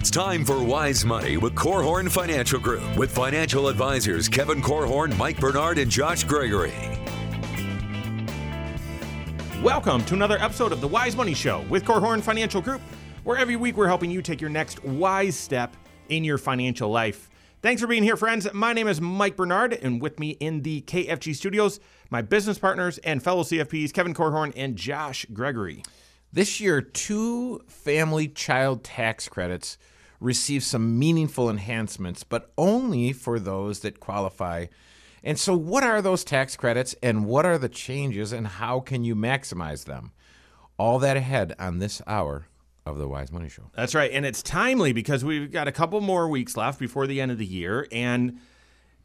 It's time for Wise Money with Korhorn Financial Group with financial advisors Kevin Korhorn, Mike Bernard, and Josh Gregory. Welcome to another episode of the Wise Money Show with Korhorn Financial Group, where every week we're helping you take your next wise step in your financial life. Thanks for being here, friends. My name is Mike Bernard, and with me in the KFG studios, my business partners and fellow CFPs, Kevin Korhorn and Josh Gregory. This year, two family child tax credits received some meaningful enhancements, but only for those that qualify. And so, what are those tax credits and what are the changes and how can you maximize them? All that ahead on this hour of the Wise Money Show. That's right. And it's timely because we've got a couple more weeks left before the end of the year. And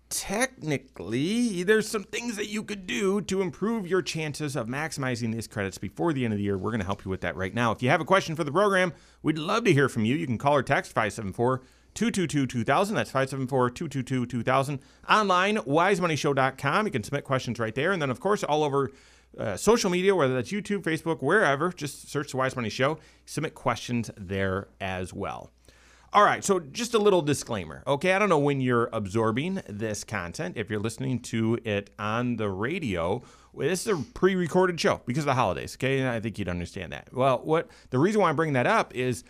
technically, there's some things that you could do to improve your chances of maximizing these credits before the end of the year. We're going to help you with that right now. If you have a question for the program, we'd love to hear from you. You can call or text 574 222 2000. That's 574 222 2000. Online, wisemoneyshow.com. You can submit questions right there. And then, of course, all over uh, social media, whether that's YouTube, Facebook, wherever, just search the Wise Money Show. Submit questions there as well. All right, so just a little disclaimer. Okay, I don't know when you're absorbing this content. If you're listening to it on the radio, this is a pre-recorded show because of the holidays. Okay, and I think you'd understand that. Well, what the reason why I'm bringing that up is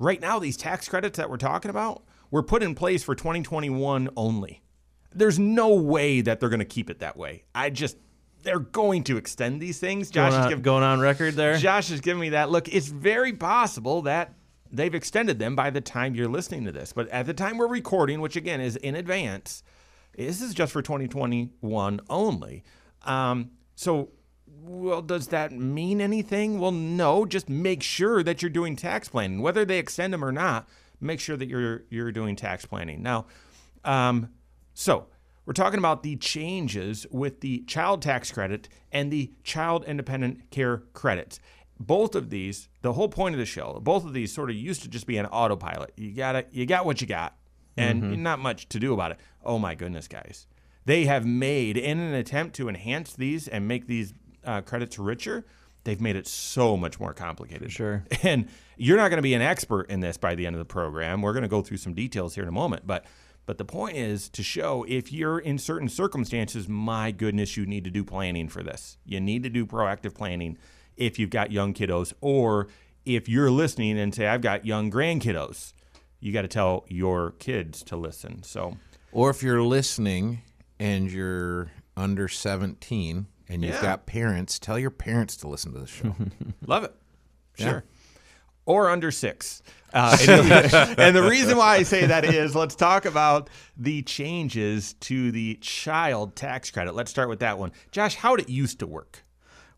right now these tax credits that we're talking about were put in place for 2021 only. There's no way that they're going to keep it that way. I just they're going to extend these things. Josh going is on, giving going on record there. Josh is giving me that look. It's very possible that they've extended them by the time you're listening to this. But at the time we're recording, which again is in advance, this is just for 2021 only. Um, so, well, does that mean anything? Well, no. Just make sure that you're doing tax planning, whether they extend them or not. Make sure that you're you're doing tax planning now. Um, so we're talking about the changes with the child tax credit and the child independent care credits. Both of these, the whole point of the show, both of these sort of used to just be an autopilot. You got it, you got what you got, and not much to do about it. Oh my goodness, guys. They have made, in an attempt to enhance these and make these uh, credits richer, they've made it so much more complicated. Sure. And you're not going to be an expert in this by the end of the program. We're going to go through some details here in a moment, but but the point is to show if you're in certain circumstances, my goodness, you need to do planning for this. You need to do proactive planning if you've got young kiddos or if you're listening and say I've got young grandkiddos. You got to tell your kids to listen. So, Or if you're listening and you're under 17 and you've Yeah. got parents, tell your parents to listen to the show. Love it. Sure. Or under six. Uh, and, and the reason why I say that is let's talk about the changes to the child tax credit. Let's start with that one. Josh, how did it used to work?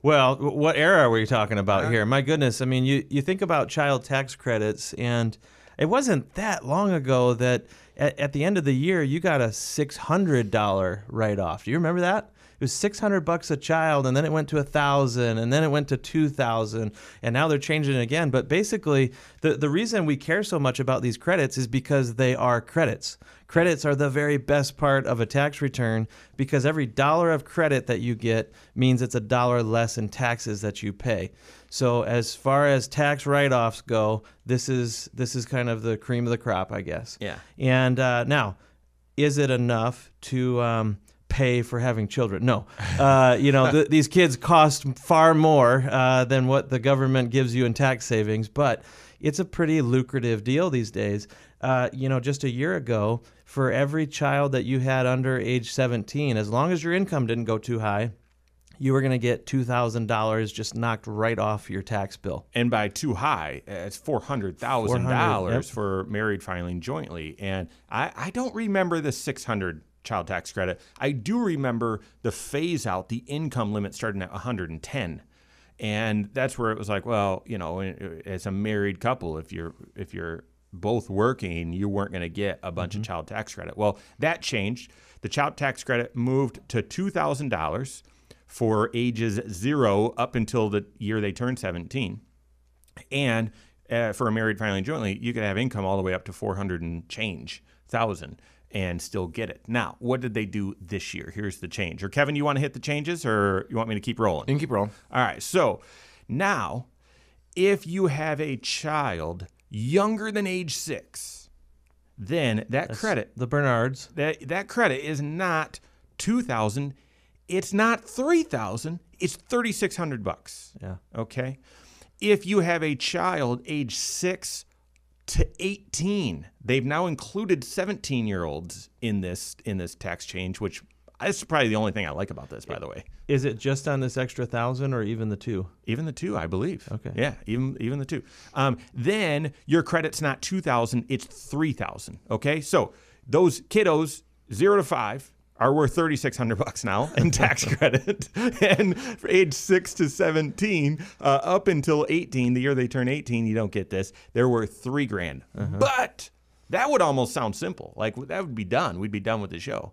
Well, what era are we talking about uh-huh. here? My goodness. I mean, you, you think about child tax credits, and it wasn't that long ago that at, at the end of the year, you got a $600 write off. Do you remember that? It was 600 bucks a child, and then it went to a thousand, and then it went to 2,000, and now they're changing it again. But basically, the, the reason we care so much about these credits is because they are credits. Credits are the very best part of a tax return because every dollar of credit that you get means it's a dollar less in taxes that you pay. So as far as tax write-offs go, this is this is kind of the cream of the crop, I guess. Yeah. And uh, now, is it enough to um, pay for having children? No. Uh, you know, th- these kids cost far more uh, than what the government gives you in tax savings, but it's a pretty lucrative deal these days. Uh, you know, just a year ago, for every child that you had under age 17, as long as your income didn't go too high, you were going to get $2,000 just knocked right off your tax bill. And by too high, it's four hundred thousand $400,000, dollars yep. for married filing jointly. And I, I don't remember the six hundred child tax credit. I do remember the phase out, the income limit starting at one hundred and ten. And that's where it was like, well, you know, as a married couple, if you're if you're both working, you weren't going to get a bunch of child tax credit. Well, that changed. The child tax credit moved to two thousand dollars for ages zero up until the year they turn 17. And uh, for a married filing jointly, you could have income all the way up to 400 and change thousand and still get it. Now, what did they do this year? Here's the change. Or Kevin, you want to hit the changes or you want me to keep rolling? You can keep rolling. All right. So now, if you have a child, younger than age six, then that credit The Bernards. that that credit is not two thousand, it's not three thousand, it's thirty six hundred bucks. Yeah. Okay. If you have a child age six to 18, they've now included 17 year olds in this in this tax change, which that's probably the only thing I like about this, by the way. Is it just on this extra thousand or even the two? Even the two, I believe. Okay. Yeah, even even the two. Um, then your credit's not two thousand; it's three thousand. Okay, so those kiddos zero to five are worth thirty six hundred bucks now in tax credit, and for age six to seventeen, uh, up until eighteen, the year they turn eighteen, you don't get this. They're worth three grand. But that would almost sound simple. Like that would be done. We'd be done with the show.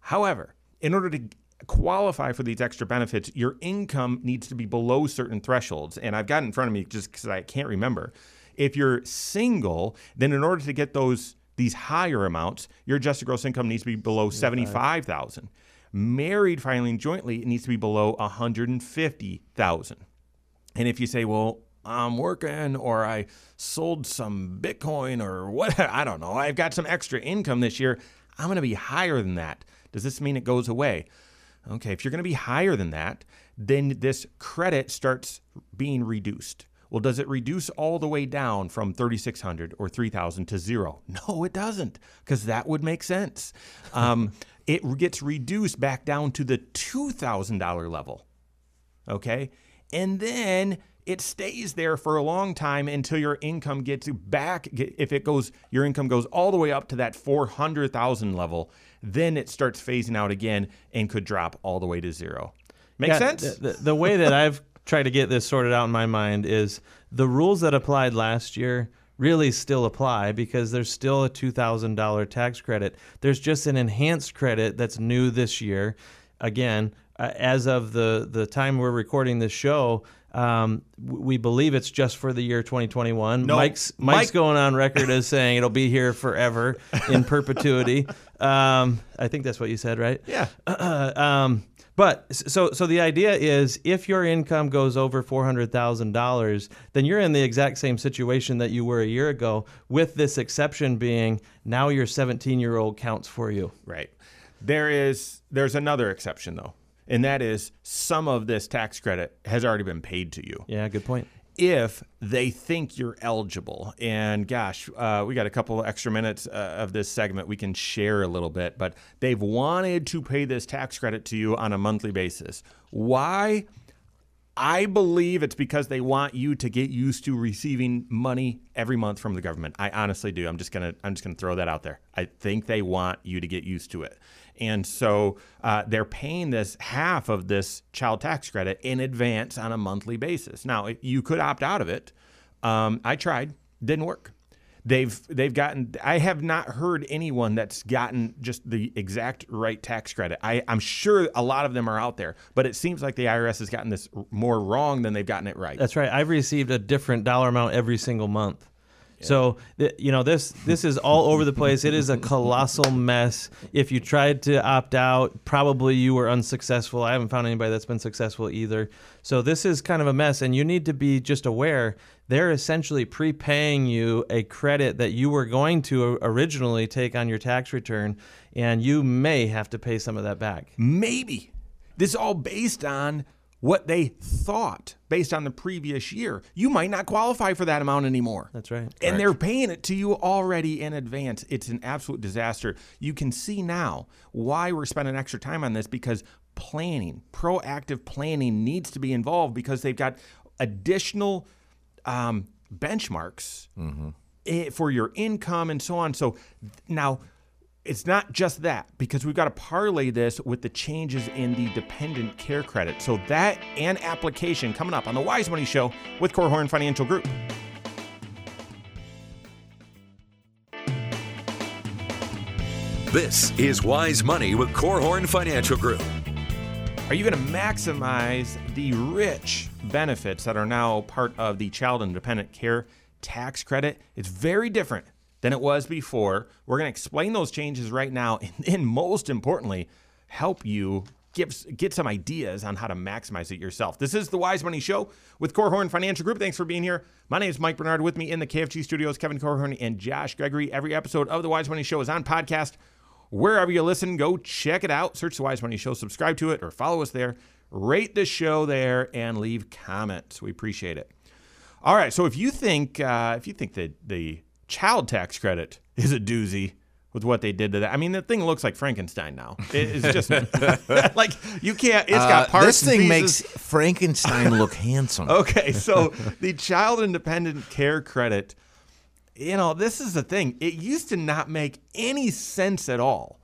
However, in order to qualify for these extra benefits, your income needs to be below certain thresholds. And I've got it in front of me just because I can't remember. If you're single, then in order to get those these higher amounts, your adjusted gross income needs to be below seventy-five thousand. Married filing jointly, it needs to be below one hundred and fifty thousand. And if you say, well, I'm working or I sold some Bitcoin or what, I don't know, I've got some extra income this year, I'm going to be higher than that. Does this mean it goes away? Okay, if you're going to be higher than that, then this credit starts being reduced. Well, does it reduce all the way down from 3600 or 3000 to zero? No, it doesn't, because that would make sense. Um, it gets reduced back down to the $2,000 level okay? And then it stays there for a long time until your income gets back. If it goes, your income goes all the way up to that 400,000 level, then it starts phasing out again and could drop all the way to zero. Make Yeah, sense? The, the, the way that I've tried to get this sorted out in my mind is the rules that applied last year really still apply because there's still a $2,000 tax credit. There's just an enhanced credit that's new this year. Again, uh, as of the, the time we're recording this show, um, we believe it's just for the year 2021. No, Mike's Mike's Mike- going on record as saying it'll be here forever in perpetuity. Um, I think that's what you said, right? yeah. um, but so so the idea is if your income goes over four hundred thousand dollars, then you're in the exact same situation that you were a year ago. With this exception being now your seventeen year old counts for you. Right. There is there's another exception though, and that is some of this tax credit has already been paid to you. Yeah, good point. If they think you're eligible. And gosh, uh, we got a couple extra minutes uh, of this segment we can share a little bit, but they've wanted to pay this tax credit to you on a monthly basis. Why? I believe it's because they want you to get used to receiving money every month from the government. I honestly do. I'm just gonna I'm just gonna throw that out there. I think they want you to get used to it, and so uh, they're paying this half of this child tax credit in advance on a monthly basis. Now you could opt out of it. Um, I tried, didn't work. They've they've gotten. I have not heard anyone that's gotten just the exact right tax credit. I, I'm sure a lot of them are out there, but it seems like the IRS has gotten this more wrong than they've gotten it right. That's right. I've received a different dollar amount every single month. So you know this this is all over the place. It is a colossal mess. If you tried to opt out, probably you were unsuccessful. I haven't found anybody that's been successful either. So this is kind of a mess, and you need to be just aware they're essentially prepaying you a credit that you were going to originally take on your tax return, and you may have to pay some of that back. Maybe this is all based on what they thought based on the previous year. You might not qualify for that amount anymore. That's right. And they're paying it to you already in advance. It's an absolute disaster. You can see now why we're spending extra time on this because planning, proactive planning needs to be involved because they've got additional um, benchmarks eh, for your income and so on. So now it's not just that because we've got to parlay this with the changes in the dependent care credit. So that and application coming up on the Wise Money Show with Korhorn Financial Group. This is Wise Money with Korhorn Financial Group. Are you going to maximize the rich benefits that are now part of the child and dependent care tax credit? It's very different than it was before. We're going to explain those changes right now and, and most importantly, help you get, get some ideas on how to maximize it yourself. This is the Wise Money Show with Korhorn Financial Group. Thanks for being here. My name is Mike Bernard. With me in the KFG studios, Kevin Korhorn and Josh Gregory. Every episode of the Wise Money Show is on podcast. Wherever you listen, go check it out. Search the Wise Money Show, subscribe to it, or follow us there. Rate the show there and leave comments. We appreciate it. All right, so if you think uh, if you think that the child tax credit is a doozy with what they did to that, I mean the thing looks like Frankenstein now. It- It's just like you can't. It's got Uh, parts. this thing makes. Frankenstein look handsome. Okay, so the child independent care credit, you know, this is the thing. It used to not make any sense at all.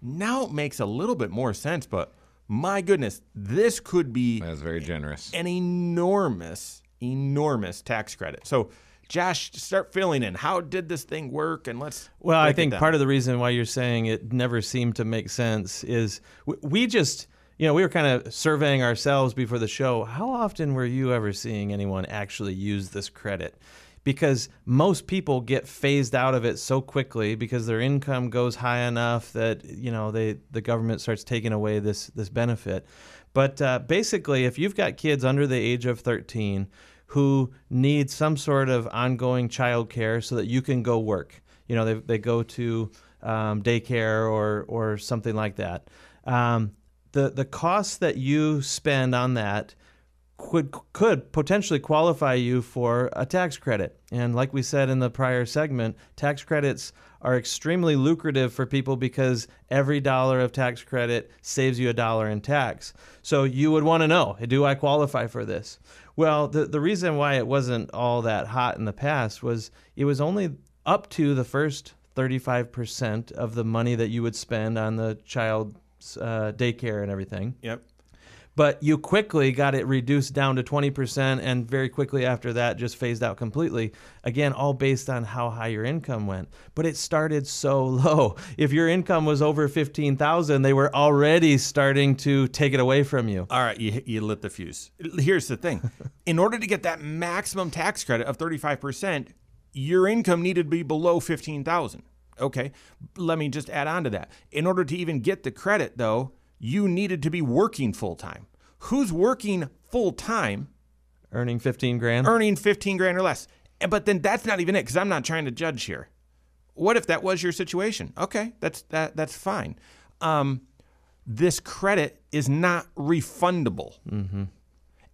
Now it makes a little bit more sense, but my goodness, this could be That's very generous. an enormous, enormous tax credit. So, Josh, start filling in. How did this thing work? And let's. Well, I think part of the reason why you're saying it never seemed to make sense is we just, you know, we were kind of surveying ourselves before the show. How often were you ever seeing anyone actually use this credit? Because most people get phased out of it so quickly because their income goes high enough that you know they the government starts taking away this this benefit. But uh, basically, if you've got kids under the age of 13 who need some sort of ongoing child care so that you can go work. You know, they, they go to um, daycare or, or something like that. Um, the, the costs that you spend on that could, could potentially qualify you for a tax credit. And like we said in the prior segment, tax credits are extremely lucrative for people because every dollar of tax credit saves you a dollar in tax. So you would want to know, do I qualify for this? Well, the, the reason why it wasn't all that hot in the past was it was only up to the first 35% of the money that you would spend on the child's uh, daycare and everything Yep. But you quickly got it reduced down to 20% and very quickly after that just phased out completely. Again all based on how high your income went. But it started so low. If your income was over 15000 they were already starting to take it away from you. All right, you, you lit the fuse. Here's the thing. In order to get that maximum tax credit of 35%, your income needed to be below 15000 Okay, let me just add on to that. In order to even get the credit, though, you needed to be working full time. Who's working full time earning 15 grand earning 15 grand or less? And- But then that's not even it because I'm not trying to judge here. What if that was your situation? Okay, that's that that's fine. Um, this credit is not refundable.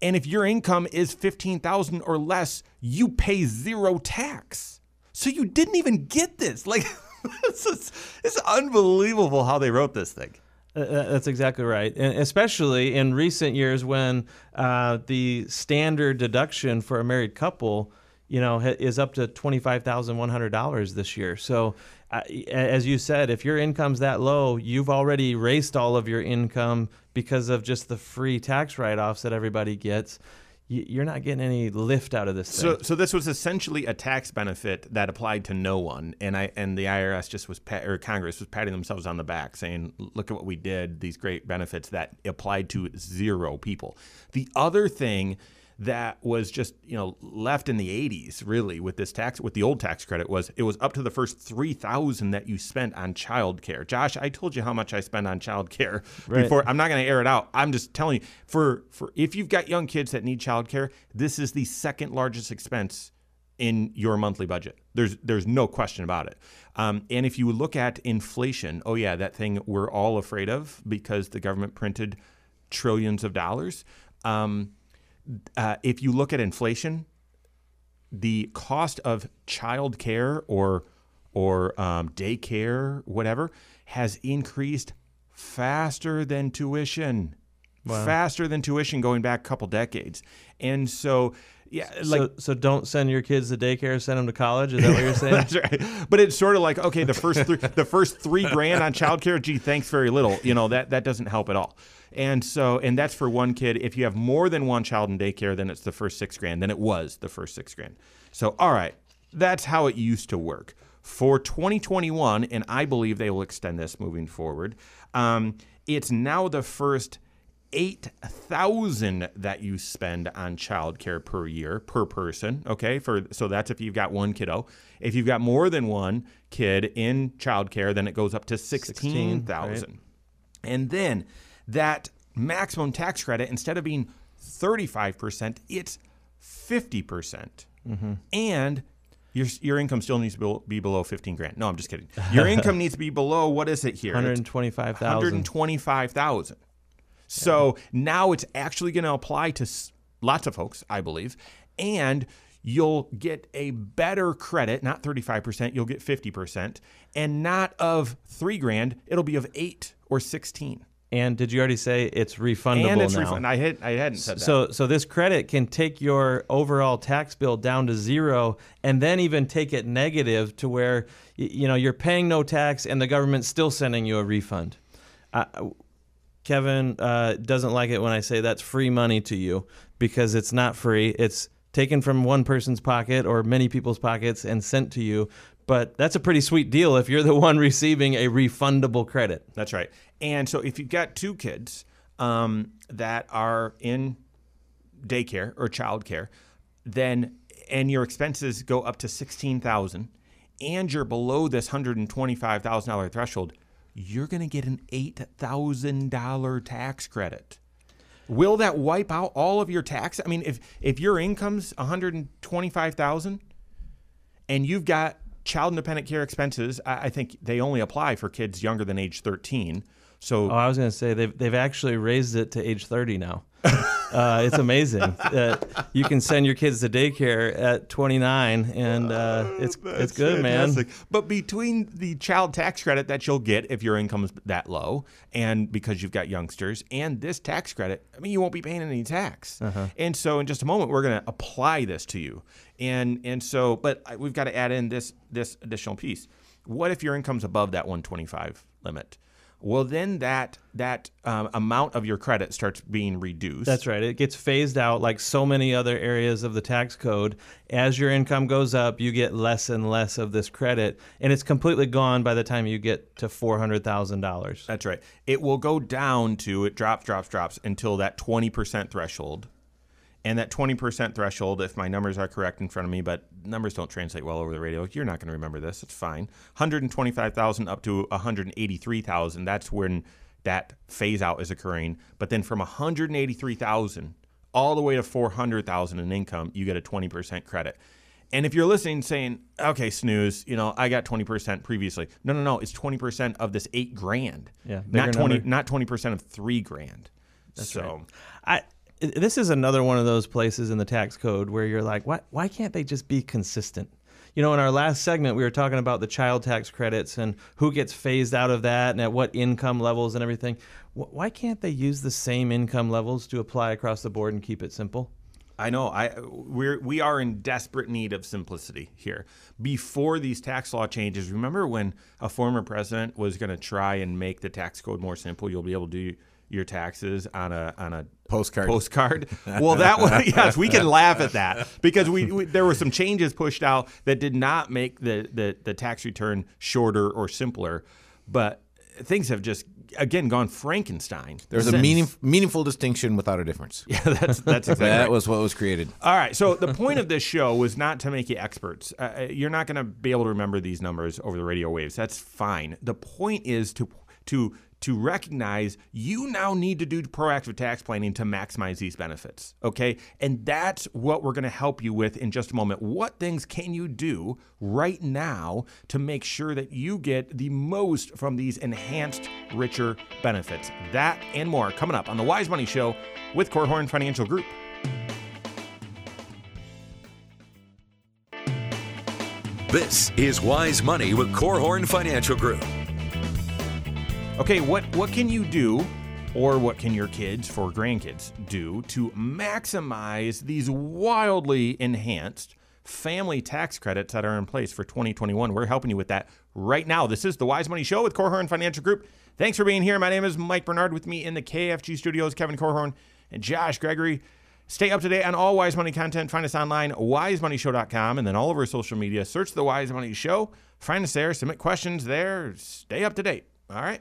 And if your income is 15,000 or less, you pay zero tax. So you didn't even get this. Like this is it's unbelievable how they wrote this thing. Uh, That's exactly right, and especially in recent years when uh, the standard deduction for a married couple, you know, is up to twenty five thousand one hundred dollars this year. So, uh, as you said, if your income's that low, you've already erased all of your income because of just the free tax write offs that everybody gets. You're not getting any lift out of this thing. So, so this was essentially a tax benefit that applied to no one, and I and the IRS just was pat, or Congress was patting themselves on the back, saying, "Look at what we did; these great benefits that applied to zero people." The other thing that was just you know left in the 80s really with this tax with the old tax credit was it was up to the first 3000 that you spent on childcare josh i told you how much i spend on childcare Right. before i'm not going to air it out i'm just telling you for for if you've got young kids that need childcare this is the second largest expense in your monthly budget. There's there's no question about it. Um, and if you look at inflation, oh yeah, that thing we're all afraid of because the government printed trillions of dollars. Um, uh, if you look at inflation, the cost of child care or or um, daycare, whatever, has increased faster than tuition. Faster than tuition going back a couple decades. And so, yeah, like so, so don't send your kids to daycare. Send them to college. Is that what you're saying? That's right. But it's sort of like okay, the first three, the first three grand on childcare. Gee, thanks very little. You know that that doesn't help at all. And so, and that's for one kid. If you have more than one child in daycare, then it's the first six grand. Then it was the first six grand. So, all right, that's how it used to work for 2021, and I believe they will extend this moving forward. Um, it's now the first eight thousand that you spend on childcare per year per person. Okay, for so that's if you've got one kiddo. If you've got more than one kid in childcare, then it goes up to sixteen thousand. And then that maximum tax credit, instead of being 35%, it's 50%. percent mm-hmm. And your, your income still needs to be below 15 grand. No, I'm just kidding. Your income needs to be below, what is it here? 125,000. 125,000. So now it's actually going to apply to lots of folks, I believe, and you'll get a better credit, not 35%, you'll get 50%, and not of 3 grand, it'll be of 8 or 16. And did you already say it's refundable and it's now? refund. I I hadn't said that. So, so this credit can take your overall tax bill down to zero, and then even take it negative to where you know you're paying no tax, and the government's still sending you a refund. Uh, Kevin uh, doesn't like it when I say that's free money to you because it's not free. It's taken from one person's pocket or many people's pockets and sent to you. But that's a pretty sweet deal if you're the one receiving a refundable credit. That's right. And so if you've got two kids um, that are in daycare or childcare, then and your expenses go up to sixteen thousand, and you're below this hundred and twenty-five thousand dollar threshold, you're going to get an eight thousand dollar tax credit. Will that wipe out all of your tax? I mean, if if your income's one hundred and you've got child independent care expenses, I, I think they only apply for kids younger than age thirteen. So Oh, I was going to say they've they've actually raised it to age 30 now. uh, it's amazing. Uh, you can send your kids to daycare at 29, and uh, it's it's good, man. But between the child tax credit that you'll get if your income is that low, and because you've got youngsters, and this tax credit, I mean, you won't be paying any tax. Uh-huh. And so, in just a moment, we're going to apply this to you. And and so, but we've got to add in this this additional piece. What if your income's above that 125 limit? Well, then that that um, amount of your credit starts being reduced. That's right. It gets phased out like so many other areas of the tax code. As your income goes up, you get less and less of this credit, and it's completely gone by the time you get to four hundred thousand dollars. That's right. It will go down to it drops, drops, drops until that 20% threshold. And that 20% threshold, if my numbers are correct in front of me, but numbers don't translate well over the radio, you're not going to remember this. It's fine. 125,000 up to 183,000. That's when that phase out is occurring. But then from 183,000 all the way to 400,000 in income, you get a 20% credit. And if you're listening saying, okay, snooze, you know, I got 20% previously. No, no, no. It's 20% of this eight grand. Yeah, Not 20, number. not 20% of three grand. That's so, I this is another one of those places in the tax code where you're like, why why can't they just be consistent? You know, in our last segment, we were talking about the child tax credits and who gets phased out of that and at what income levels and everything. Why can't they use the same income levels to apply across the board and keep it simple? I know I we're we are in desperate need of simplicity here. Before these tax law changes, remember when a former president was going to try and make the tax code more simple? You'll be able to do your taxes on a on a Postcard. Postcard. Well, that was yes, we can laugh at that because we, we there were some changes pushed out that did not make the the, the tax return shorter or simpler, but things have just again gone Frankenstein. There's a meaning, meaningful distinction without a difference. Yeah, that's that's exactly That right. was what was created. All right. So the point of this show was not to make you experts. Uh, you're not going to be able to remember these numbers over the radio waves. That's fine. The point is to to to recognize you now need to do proactive tax planning to maximize these benefits. Okay, and that's what we're going to help you with in just a moment. What things can you do right now to make sure that you get the most from these enhanced, richer benefits? That and more coming up on the Wise Money Show with Korhorn Financial Group. This is Wise Money with Korhorn Financial Group. Okay, what what can you do or what can your kids for grandkids do to maximize these wildly enhanced family tax credits that are in place for 2021? We're helping you with that right now. This is the Wise Money Show with Korhorn Financial Group. Thanks for being here. My name is Mike Bernard. With me in the KFG studios, Kevin Korhorn and Josh Gregory. Stay up to date on all Wise Money content. Find us online, wisemoneyshow.com, and then all over social media. Search the Wise Money Show. Find us there. Submit questions there. Stay up to date. All right.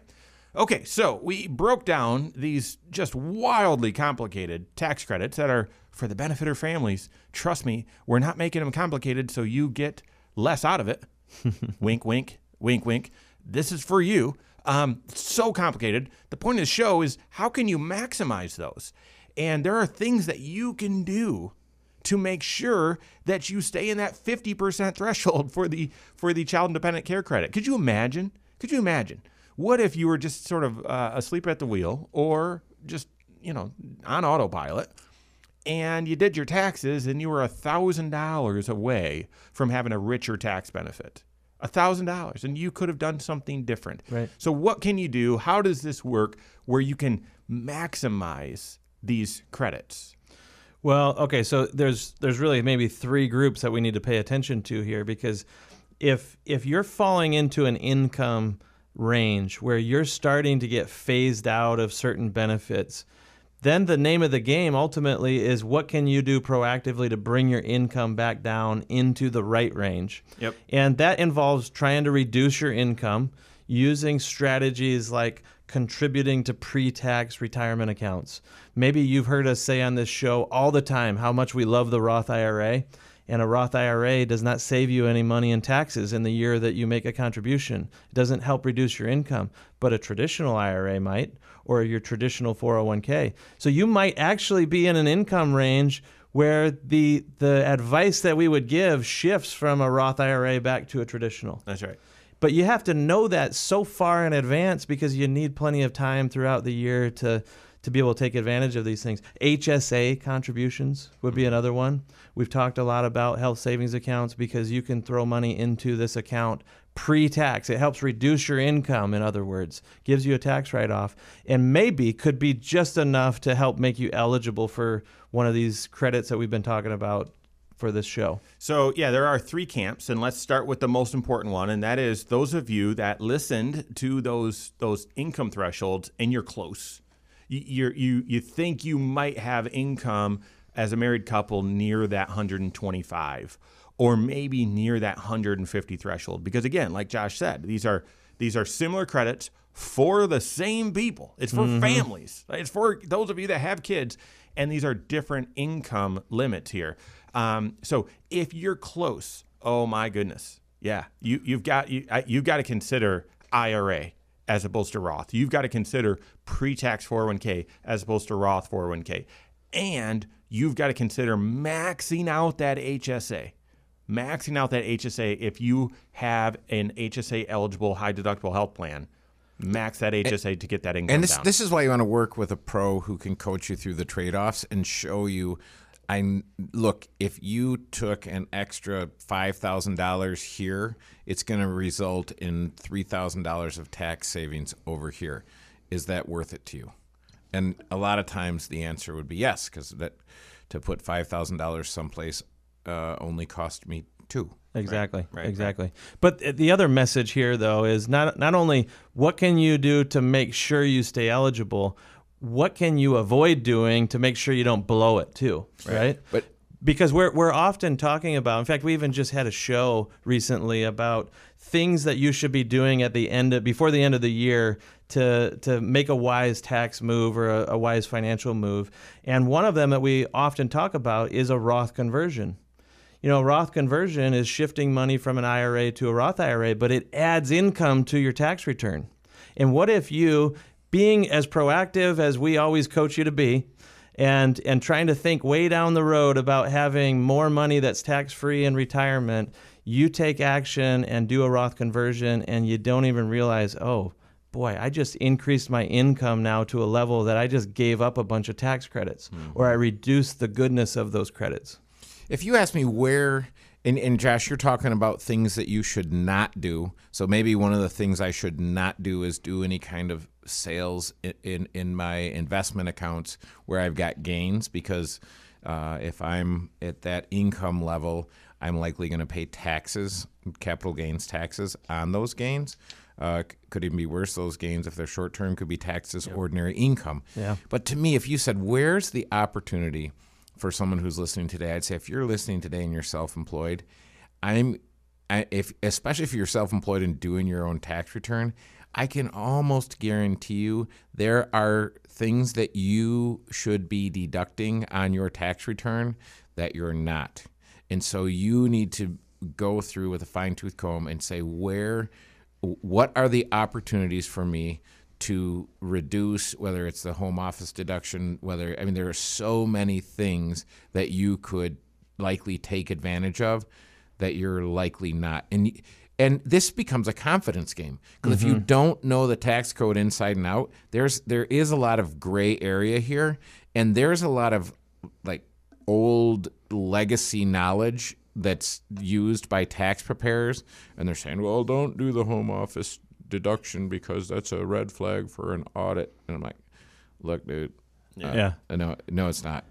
Okay, so we broke down these just wildly complicated tax credits that are for the benefit of families. Trust me, we're not making them complicated so you get less out of it. wink, wink, wink, wink. This is for you. Um, so complicated. The point of the show is how can you maximize those? And there are things that you can do to make sure that you stay in that 50% threshold for the for the child independent care credit. Could you imagine? Could you imagine? What if you were just sort of uh, asleep at the wheel or just, you know, on autopilot and you did your taxes and you were $1,000 away from having a richer tax benefit? $1,000 and you could have done something different. Right. So what can you do? How does this work where you can maximize these credits? Well, okay, so there's there's really maybe three groups that we need to pay attention to here because if if you're falling into an income range where you're starting to get phased out of certain benefits, then the name of the game ultimately is what can you do proactively to bring your income back down into the right range. Yep. And that involves trying to reduce your income using strategies like contributing to pre tax retirement accounts. Maybe you've heard us say on this show all the time how much we love the Roth IRA. And a Roth IRA does not save you any money in taxes in the year that you make a contribution. It doesn't help reduce your income, but a traditional IRA might, or your traditional 401k. So you might actually be in an income range where the the advice that we would give shifts from a Roth IRA back to a traditional. That's right. But you have to know that so far in advance because you need plenty of time throughout the year to to be able to take advantage of these things. HSA contributions would be mm-hmm. another one. We've talked a lot about health savings accounts because you can throw money into this account pre-tax. It helps reduce your income in other words, gives you a tax write-off and maybe could be just enough to help make you eligible for one of these credits that we've been talking about for this show. So, yeah, there are three camps, and let's start with the most important one, and that is those of you that listened to those those income thresholds and you're close. You you you think you might have income as a married couple near that 125 or maybe near that 150 threshold because again, like Josh said, these are these are similar credits for the same people. It's for families. It's for those of you that have kids and these are different income limits here. Um, so if you're close, oh my goodness, yeah, you you've got you you've got to consider IRA as opposed to Roth. You've got to consider pre-tax 401k as opposed to Roth 401k, and you've got to consider maxing out that HSA. Maxing out that HSA if you have an HSA eligible high deductible health plan. Max that HSA to get that income And this down. this is why you want to work with a pro who can coach you through the trade offs and show you. I look if you took an extra five thousand dollars here, it's going to result in three thousand dollars of tax savings over here. Is that worth it to you? And a lot of times the answer would be yes, because that to put five thousand dollars someplace uh, only cost me two. Exactly. right, exactly. But the other message here, though, is not not only what can you do to make sure you stay eligible, what can you avoid doing to make sure you don't blow it too, right? But because we're we're often talking about. In fact, we even just had a show recently about things that you should be doing at the end of, before the end of the year to to make a wise tax move or a, a wise financial move. And one of them that we often talk about is a Roth conversion. You know, Roth conversion is shifting money from an IRA to a Roth IRA, but it adds income to your tax return. And what if you, being as proactive as we always coach you to be, and and trying to think way down the road about having more money that's tax free in retirement, you take action and do a Roth conversion, and you don't even realize, oh boy, I just increased my income now to a level that I just gave up a bunch of tax credits, mm-hmm. or I reduced the goodness of those credits. If you ask me where, and, and Josh, you're talking about things that you should not do. So maybe one of the things I should not do is do any kind of sales in in, in my investment accounts where I've got gains because uh, if I'm at that income level, I'm likely going to pay taxes, capital gains taxes on those gains. Uh, could even be worse. Those gains, if they're short term, could be taxed as ordinary income. Yeah. But to me, if you said, "Where's the opportunity?" for someone who's listening today, I'd say if you're listening today and you're self-employed, I'm, I, if especially if you're self-employed and doing your own tax return, I can almost guarantee you there are things that you should be deducting on your tax return that you're not, and so you need to go through with a fine-tooth comb and say where what are the opportunities for me to reduce whether it's the home office deduction whether i mean there are so many things that you could likely take advantage of that you're likely not. And and this becomes a confidence game because if you don't know the tax code inside and out there's there is a lot of gray area here and there's a lot of like old legacy knowledge that's used by tax preparers and they're saying well don't do the home office deduction because that's a red flag for an audit. And i'm like look dude uh, Yeah. no no it's not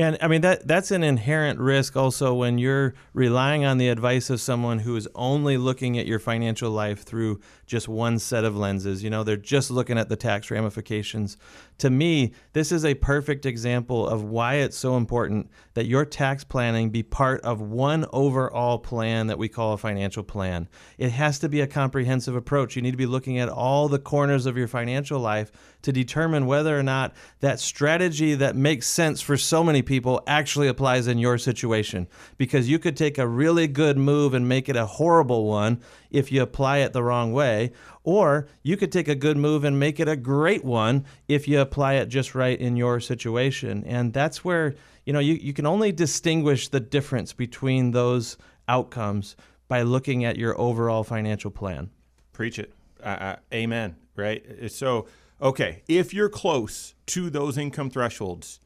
And I mean that that's an inherent risk also when you're relying on the advice of someone who is only looking at your financial life through just one set of lenses. You know, they're just looking at the tax ramifications. To me, this is a perfect example of why it's so important that your tax planning be part of one overall plan that we call a financial plan. It has to be a comprehensive approach. You need to be looking at all the corners of your financial life to determine whether or not that strategy that makes sense for so many people actually applies in your situation. Because you could take a really good move and make it a horrible one if you apply it the wrong way, or you could take a good move and make it a great one if you apply it just right in your situation. And that's where, you know, you, you can only distinguish the difference between those outcomes by looking at your overall financial plan. Preach it. Uh, uh, amen. Right. So, okay, if you're close to those income thresholds,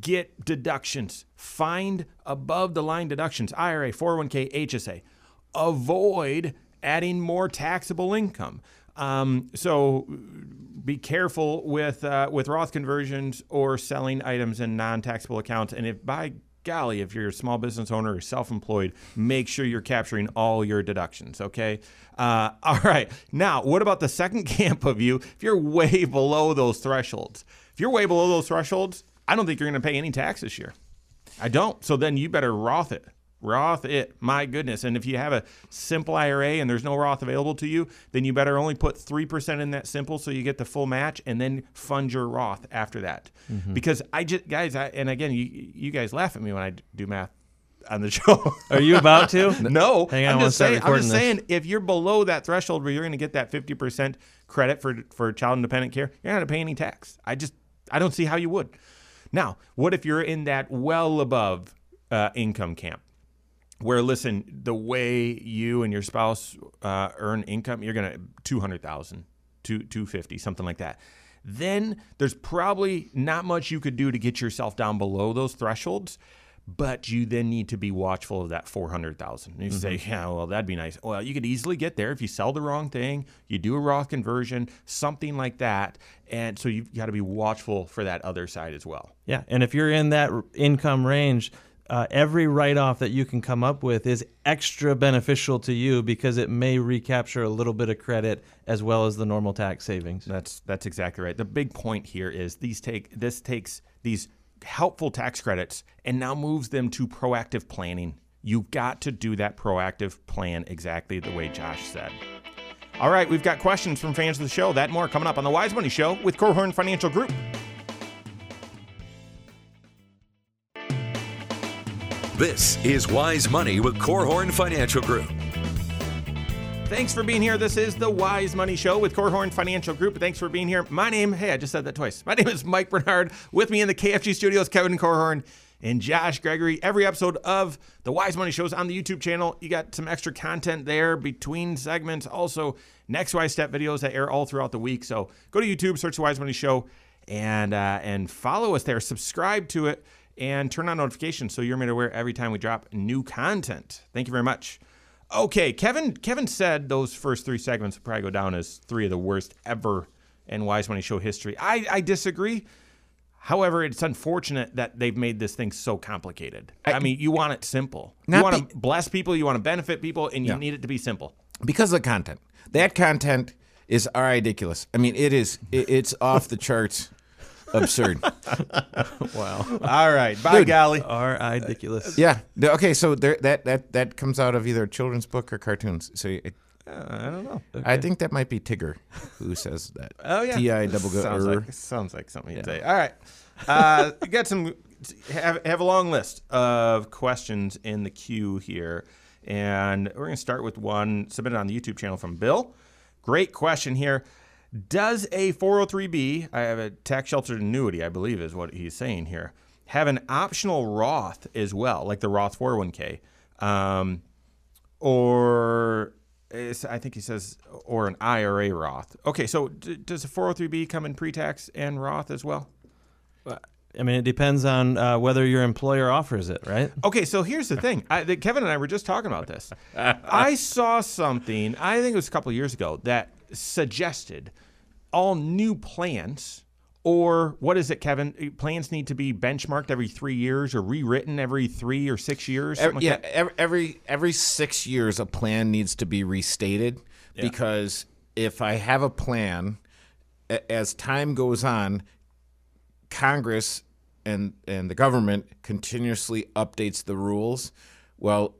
get deductions. Find above the line deductions IRA, 401k, HSA. Avoid adding more taxable income. Um, so be careful with uh, with Roth conversions or selling items in non-taxable accounts. And if by golly, if you're a small business owner or self-employed, make sure you're capturing all your deductions. Okay. Uh, all right. Now, what about the second camp of you? If you're way below those thresholds, if you're way below those thresholds, I don't think you're going to pay any tax this year. I don't. So then you better Roth it. Roth it. My goodness. And if you have a simple IRA and there's no Roth available to you, then you better only put 3% in that simple so you get the full match and then fund your Roth after that. Mm-hmm. Because I just, guys, I, and again, you, you guys laugh at me when I do math on the show. Are you about to? No, Hang on, I'm just saying. I'm just this. saying, if you're below that threshold where you're going to get that 50% credit for for child independent care, you're not going to pay any tax. I just, I don't see how you would. Now, what if you're in that well above uh, income camp? Where listen, the way you and your spouse uh, earn income, you're gonna two hundred thousand, two two fifty, something like that. Then there's probably not much you could do to get yourself down below those thresholds, but you then need to be watchful of that four hundred thousand. You say, yeah, well, that'd be nice. Well, you could easily get there if you sell the wrong thing, you do a Roth conversion, something like that, and so you've got to be watchful for that other side as well. Yeah, and if you're in that income range, uh, every write-off that you can come up with is extra beneficial to you because it may recapture a little bit of credit as well as the normal tax savings. That's that's exactly right. The big point here is these take this takes these helpful tax credits and now moves them to proactive planning. You've got to do that proactive plan exactly the way Josh said. All right, we've got questions from fans of the show. That more coming up on the Wise Money Show with Korhorn Financial Group. This is Wise Money with Korhorn Financial Group. Thanks for being here. This is the Wise Money Show with Korhorn Financial Group. Thanks for being here. My name, hey, I just said that twice. My name is Mike Bernard. With me in the KFG studios, Kevin Korhorn and Josh Gregory. Every episode of the Wise Money Show is on the YouTube channel. You got some extra content there between segments. Also, next Wise Step videos that air all throughout the week. So go to YouTube, search the Wise Money Show, and uh, and follow us there. Subscribe to it and turn on notifications so you're made aware every time we drop new content. Thank you very much. Okay, Kevin. Kevin said those first three segments will probably go down as three of the worst ever in Wise Money Show history. I, I disagree. However, it's unfortunate that they've made this thing so complicated. I, mean, you want it simple. You want to bless people. You want to benefit people, and you need it to be simple. because of the content. That content is ridiculous. I mean, it is. It, it's off the charts, absurd. Wow. All right, by golly. Are ridiculous. Yeah. Okay. So there, that that that comes out of either a children's book or cartoons. So it, I don't know. I think that might be Tigger who says that. Oh yeah, T I double go. sounds like sounds like something you'd say. All right, uh, we got some have have a long list of questions in the queue here, And we're going to start with one submitted on the YouTube channel from Bill. Great question here. Does a 403b, I have a tax sheltered annuity, I believe is what he's saying here, have an optional Roth as well, like the Roth 401k? Um, or is, I think he says, or an IRA Roth. Okay, so d- does a 403b come in pre tax and Roth as well? I mean, it depends on uh, whether your employer offers it, right? Okay, so here's the thing. I, that Kevin and I were just talking about this. I saw something, I think it was a couple of years ago, that suggested all new plans, or what is it, Kevin? Plans need to be benchmarked every three years or rewritten every three or six years. something like yeah, that? every, every every six years a plan needs to be restated because if I have a plan, as time goes on, Congress and and the government continuously updates the rules. Well,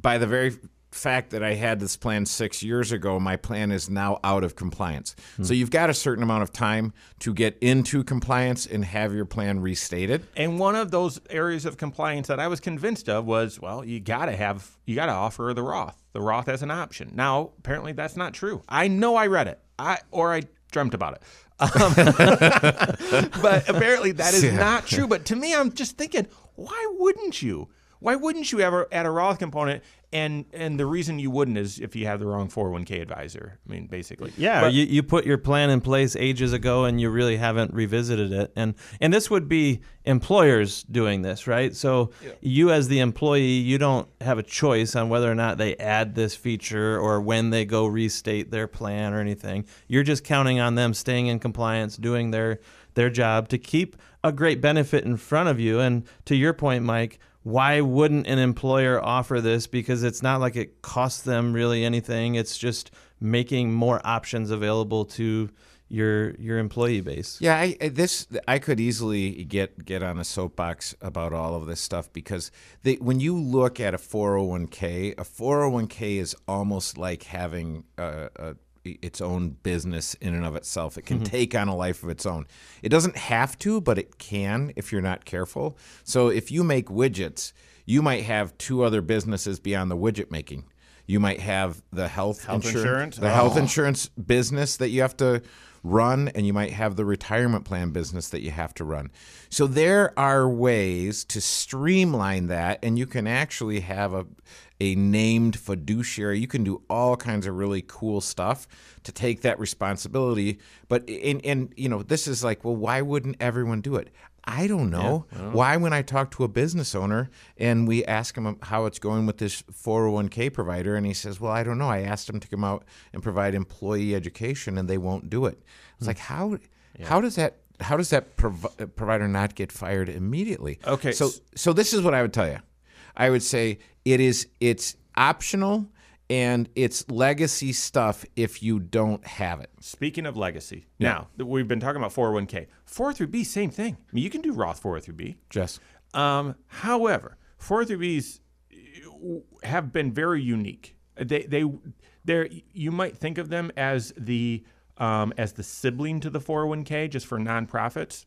by the very fact that I had this plan six years ago, my plan is now out of compliance. So you've got a certain amount of time to get into compliance and have your plan restated. And one of those areas of compliance that I was convinced of was, well, you got to have, you got to offer the Roth, the Roth as an option. Now, apparently, that's not true. I know I read it, I or I dreamt about it, um, but apparently that is not true. But to me, I'm just thinking, why wouldn't you? Why wouldn't you ever add a Roth component? And and the reason you wouldn't is if you have the wrong 401k advisor. I mean, basically. Yeah, But- you, you put your plan in place ages ago and you really haven't revisited it. And and this would be employers doing this, right? So you as the employee, you don't have a choice on whether or not they add this feature or when they go restate their plan or anything. You're just counting on them staying in compliance, doing their their job to keep a great benefit in front of you. And to your point, Mike, why wouldn't an employer offer this? Because it's not like it costs them really anything. It's just making more options available to your your employee base. Yeah, I, this I could easily get get on a soapbox about all of this stuff because they, when you look at a 401k, a 401k is almost like having a, a its own business in and of itself. It can mm-hmm. take on a life of its own. It doesn't have to, but it can if you're not careful. So if you make widgets, you might have two other businesses beyond the widget making. You might have the health, Health insur- insurance? the health Oh. insurance business that you have to run, and you might have the retirement plan business that you have to run. So there are ways to streamline that, and you can actually have a a named fiduciary. You can do all kinds of really cool stuff to take that responsibility. But and and you know this is like, well, why wouldn't everyone do it? I don't know. Why, when I talk to a business owner and we ask him how it's going with this 401k provider, and he says, Well, I don't know. I asked him to come out and provide employee education, and they won't do it. It's like, how, how does that. How does that prov- uh, provider not get fired immediately? Okay, so so this is what I would tell you. I would say it is it's optional and it's legacy stuff if you don't have it. Speaking of legacy, now we've been talking about 401k, 403b, same thing. I mean, you can do Roth 403b. Jess. Um, however, 403bs have been very unique. They they they you might think of them as the um, as the sibling to the 401k just for nonprofits.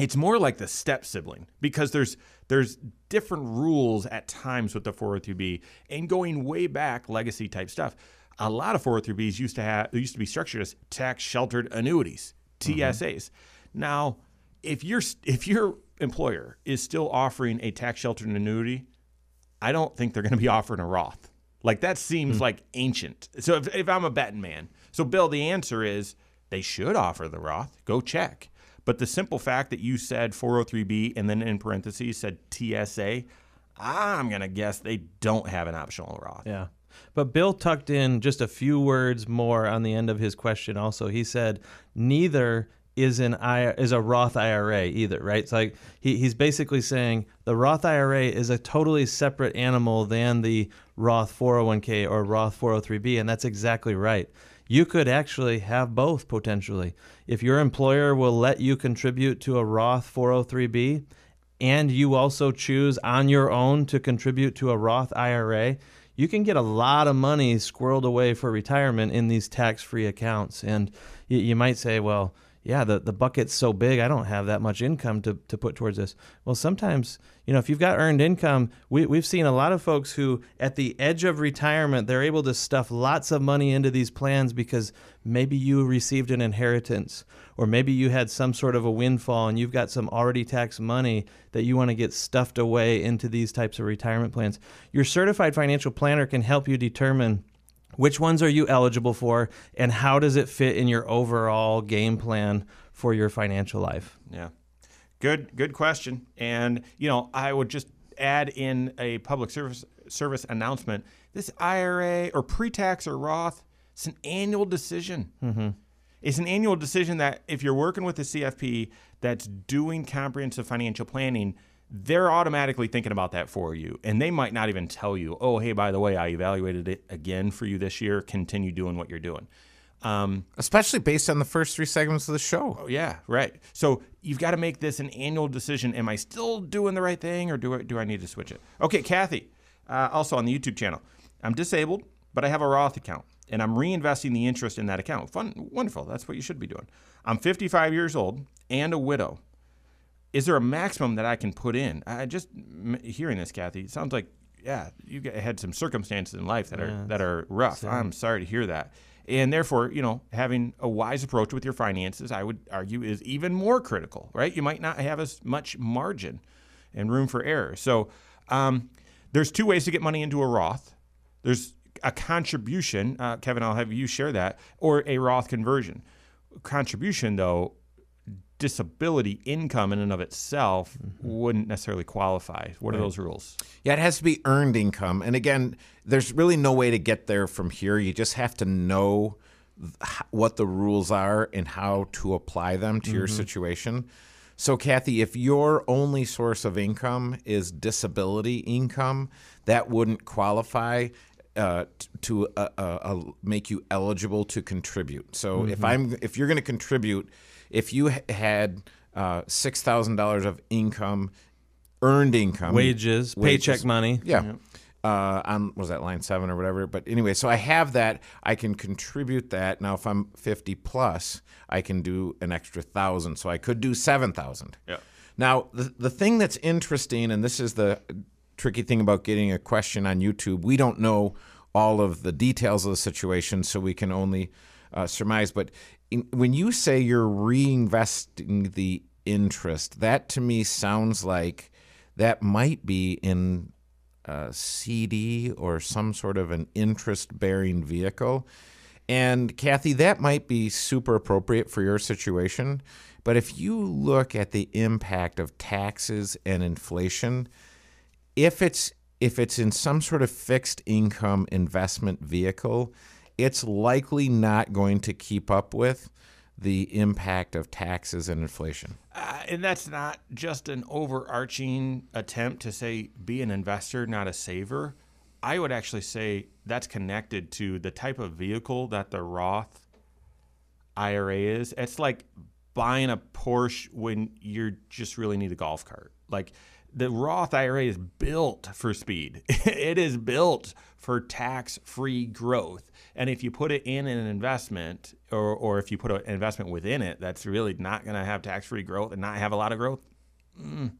It's more like the step sibling because there's there's different rules at times with the 403b and going way back legacy type stuff. A lot of 403bs used to have used to be structured as tax sheltered annuities, mm-hmm. TSAs. Now, if your if your employer is still offering a tax sheltered annuity, I don't think they're going to be offering a Roth. Like that seems hmm. like ancient. So if, if I'm a betting man, so Bill, the answer is they should offer the Roth. Go check. But the simple fact that you said 403b and then in parentheses said TSA, I'm going to guess they don't have an optional Roth. Yeah. But Bill tucked in just a few words more on the end of his question also. He said neither is an I is a Roth IRA either, right? It's like he, he's basically saying the Roth IRA is a totally separate animal than the Roth 401k or Roth 403b, and that's exactly right. You could actually have both potentially. If your employer will let you contribute to a Roth 403b and you also choose on your own to contribute to a Roth IRA, you can get a lot of money squirreled away for retirement in these tax free accounts. And you, you might say, well, yeah, the, the bucket's so big, I don't have that much income to, to put towards this. Well, sometimes, you know, if you've got earned income, we, we've seen a lot of folks who, at the edge of retirement, they're able to stuff lots of money into these plans because maybe you received an inheritance or maybe you had some sort of a windfall and you've got some already taxed money that you want to get stuffed away into these types of retirement plans. Your certified financial planner can help you determine which ones are you eligible for, and how does it fit in your overall game plan for your financial life? Yeah. Good good question. And you know, I would just add in a public service service announcement. This IRA or pre-tax or Roth, it's an annual decision. Mm-hmm. It's an annual decision that if you're working with a CFP that's doing comprehensive financial planning, they're automatically thinking about that for you. And they might not even tell you, oh, hey, by the way, I evaluated it again for you this year. Continue doing what you're doing. Um, Especially based on the first three segments of the show. oh, yeah, right. So you've got to make this an annual decision. Am I still doing the right thing or do I, do I need to switch it? Okay, Kathy, uh, also on the YouTube channel. I'm disabled, but I have a Roth account and I'm reinvesting the interest in that account. Fun, wonderful. That's what you should be doing. I'm 55 years old and a widow is there a maximum that I can put in? I just m- hearing this, Kathy, it sounds like yeah, you had some circumstances in life that are that are rough. I'm sorry to hear that. And therefore, you know, having a wise approach with your finances, I would argue, is even more critical, right? You might not have as much margin and room for error. So, um, there's two ways to get money into a Roth. There's a contribution, uh, Kevin. I'll have you share that, or a Roth conversion. Contribution, though, disability income in and of itself wouldn't necessarily qualify. What are those rules? Yeah, it has to be earned income. And again, there's really no way to get there from here. You just have to know th- what the rules are and how to apply them to your situation. So, Kathy, if your only source of income is disability income, that wouldn't qualify uh, to uh, uh, uh, make you eligible to contribute. So, if I'm if you're going to contribute, if you had uh, six thousand dollars of income, earned income, Wages, paycheck money. yeah. Uh, on was that line seven or whatever? But anyway, so I have that. I can contribute that. Now, if I'm 50 plus, I can do an extra thousand. So I could do seven thousand. Yeah. Now, the the thing that's interesting, and this is the tricky thing about getting a question on YouTube, we don't know all of the details of the situation, so we can only uh, surmise. But in, when you say you're reinvesting the interest, that to me sounds like that might be in a CD or some sort of an interest bearing vehicle. And Kathy, that might be super appropriate for your situation. But if you look at the impact of taxes and inflation, if it's if it's in some sort of fixed income investment vehicle, it's likely not going to keep up with the impact of taxes and inflation. Uh, and that's not just an overarching attempt to say be an investor, not a saver. I would actually say that's connected to the type of vehicle that the Roth IRA is. It's like buying a Porsche when you just really need a golf cart. Like the Roth IRA is built for speed. it is built for tax-free growth. And if you put it in an investment or, or if you put an investment within it that's really not going to have tax-free growth and not have a lot of growth, mm,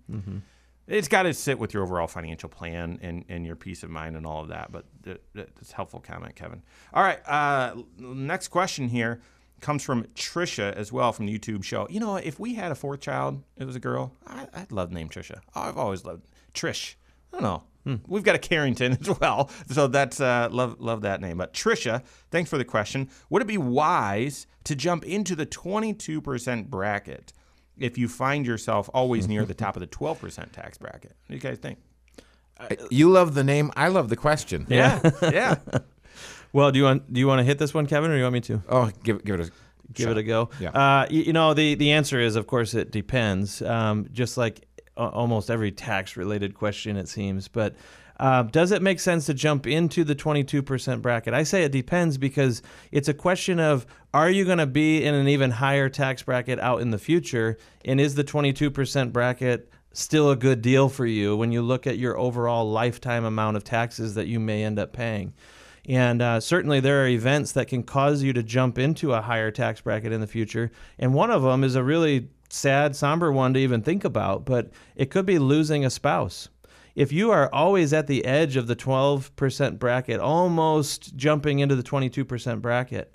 it's got to sit with your overall financial plan and, and your peace of mind and all of that. But th- th- that's a helpful comment, Kevin. All right, uh, next question here comes from Trisha as well from the YouTube show. You know, if we had a fourth child, it was a girl, I, I'd love the name Trisha. I've always loved Trish. I don't know. We've got a Carrington as well, so that's uh, love love that name. But Trisha, thanks for the question. Would it be wise to jump into the 22% bracket if you find yourself always near the top of the 12% tax bracket? What do you guys think? You love the name. I love the question. Yeah, yeah. Well, do you want do you want to hit this one, Kevin, or do you want me to? Oh, give, give it a give shot. it a go. Yeah. Uh, you, you know, the, the answer is, of course, it depends. Um, just like a- almost every tax related question, it seems. But uh, does it make sense to jump into the 22% bracket? I say it depends because it's a question of are you going to be in an even higher tax bracket out in the future? And is the 22% bracket still a good deal for you when you look at your overall lifetime amount of taxes that you may end up paying? And uh, certainly there are events that can cause you to jump into a higher tax bracket in the future. And one of them is a really sad, somber one to even think about, but it could be losing a spouse. If you are always at the edge of the 12% bracket, almost jumping into the 22% bracket,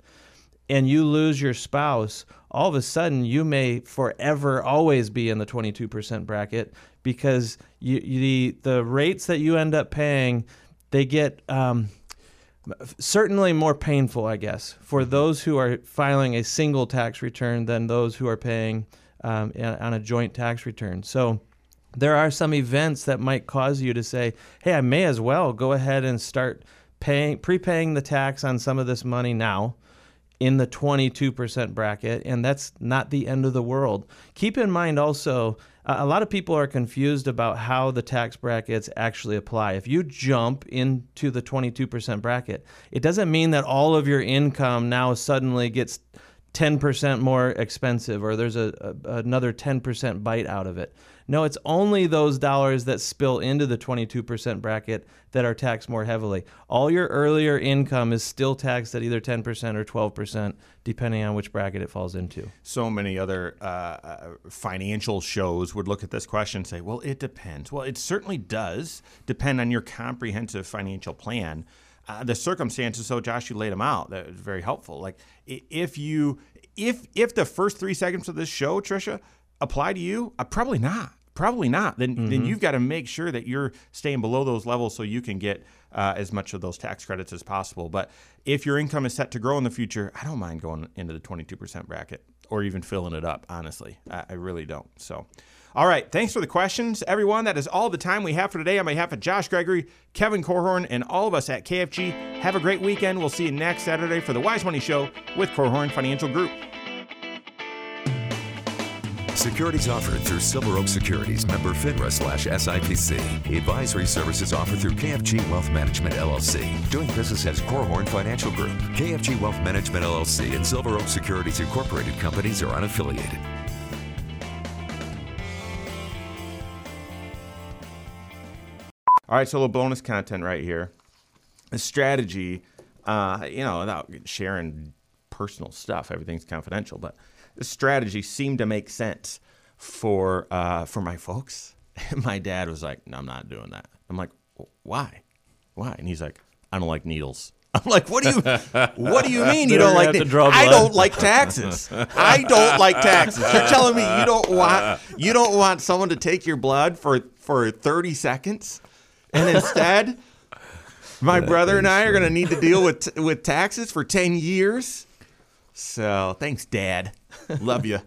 and you lose your spouse, all of a sudden you may forever always be in the 22% bracket because you, you, the the rates that you end up paying, they get um, certainly more painful, I guess, for those who are filing a single tax return than those who are paying um, on a joint tax return. So there are some events that might cause you to say, "Hey, I may as well go ahead and start paying prepaying the tax on some of this money now." in the 22% bracket, and that's not the end of the world. Keep in mind also, a lot of people are confused about how the tax brackets actually apply. If you jump into the 22% bracket, it doesn't mean that all of your income now suddenly gets 10% more expensive or there's a, a another 10% bite out of it. No, it's only those dollars that spill into the 22% bracket that are taxed more heavily. All your earlier income is still taxed at either 10% or 12%, depending on which bracket it falls into. So many other uh, uh, financial shows would look at this question and say, well, it depends. Well, it certainly does depend on your comprehensive financial plan. Uh, the circumstances, so Josh, you laid them out. That was very helpful. Like if you, if if the first three seconds of this show, Trisha, apply to you, uh, probably not. Probably not. Then mm-hmm. then you've got to make sure that you're staying below those levels so you can get uh, as much of those tax credits as possible. But if your income is set to grow in the future, I don't mind going into the 22% bracket or even filling it up. Honestly, I, I really don't. So. All right. Thanks for the questions, everyone. That is all the time we have for today. On behalf of Josh Gregory, Kevin Korhorn, and all of us at KFG, have a great weekend. We'll see you next Saturday for the Wise Money Show with Korhorn Financial Group. Securities offered through Silver Oak Securities, member FINRA slash SIPC. Advisory services offered through KFG Wealth Management LLC. Doing business as Korhorn Financial Group. KFG Wealth Management LLC and Silver Oak Securities Incorporated companies are unaffiliated. All right, so a little bonus content right here. A strategy, uh, you know, without sharing personal stuff, everything's confidential, but this strategy seemed to make sense for uh, for my folks. And my dad was like, "No, I'm not doing that." I'm like, "Why? Why?" And he's like, "I don't like needles." I'm like, "What do you What do you mean you don't like? I don't like taxes. I don't like taxes. You're telling me you don't want you don't want someone to take your blood for for 30 seconds, and instead." My brother and I are going to uh, need to deal with with taxes for 10 years. So, thanks, Dad. Love you.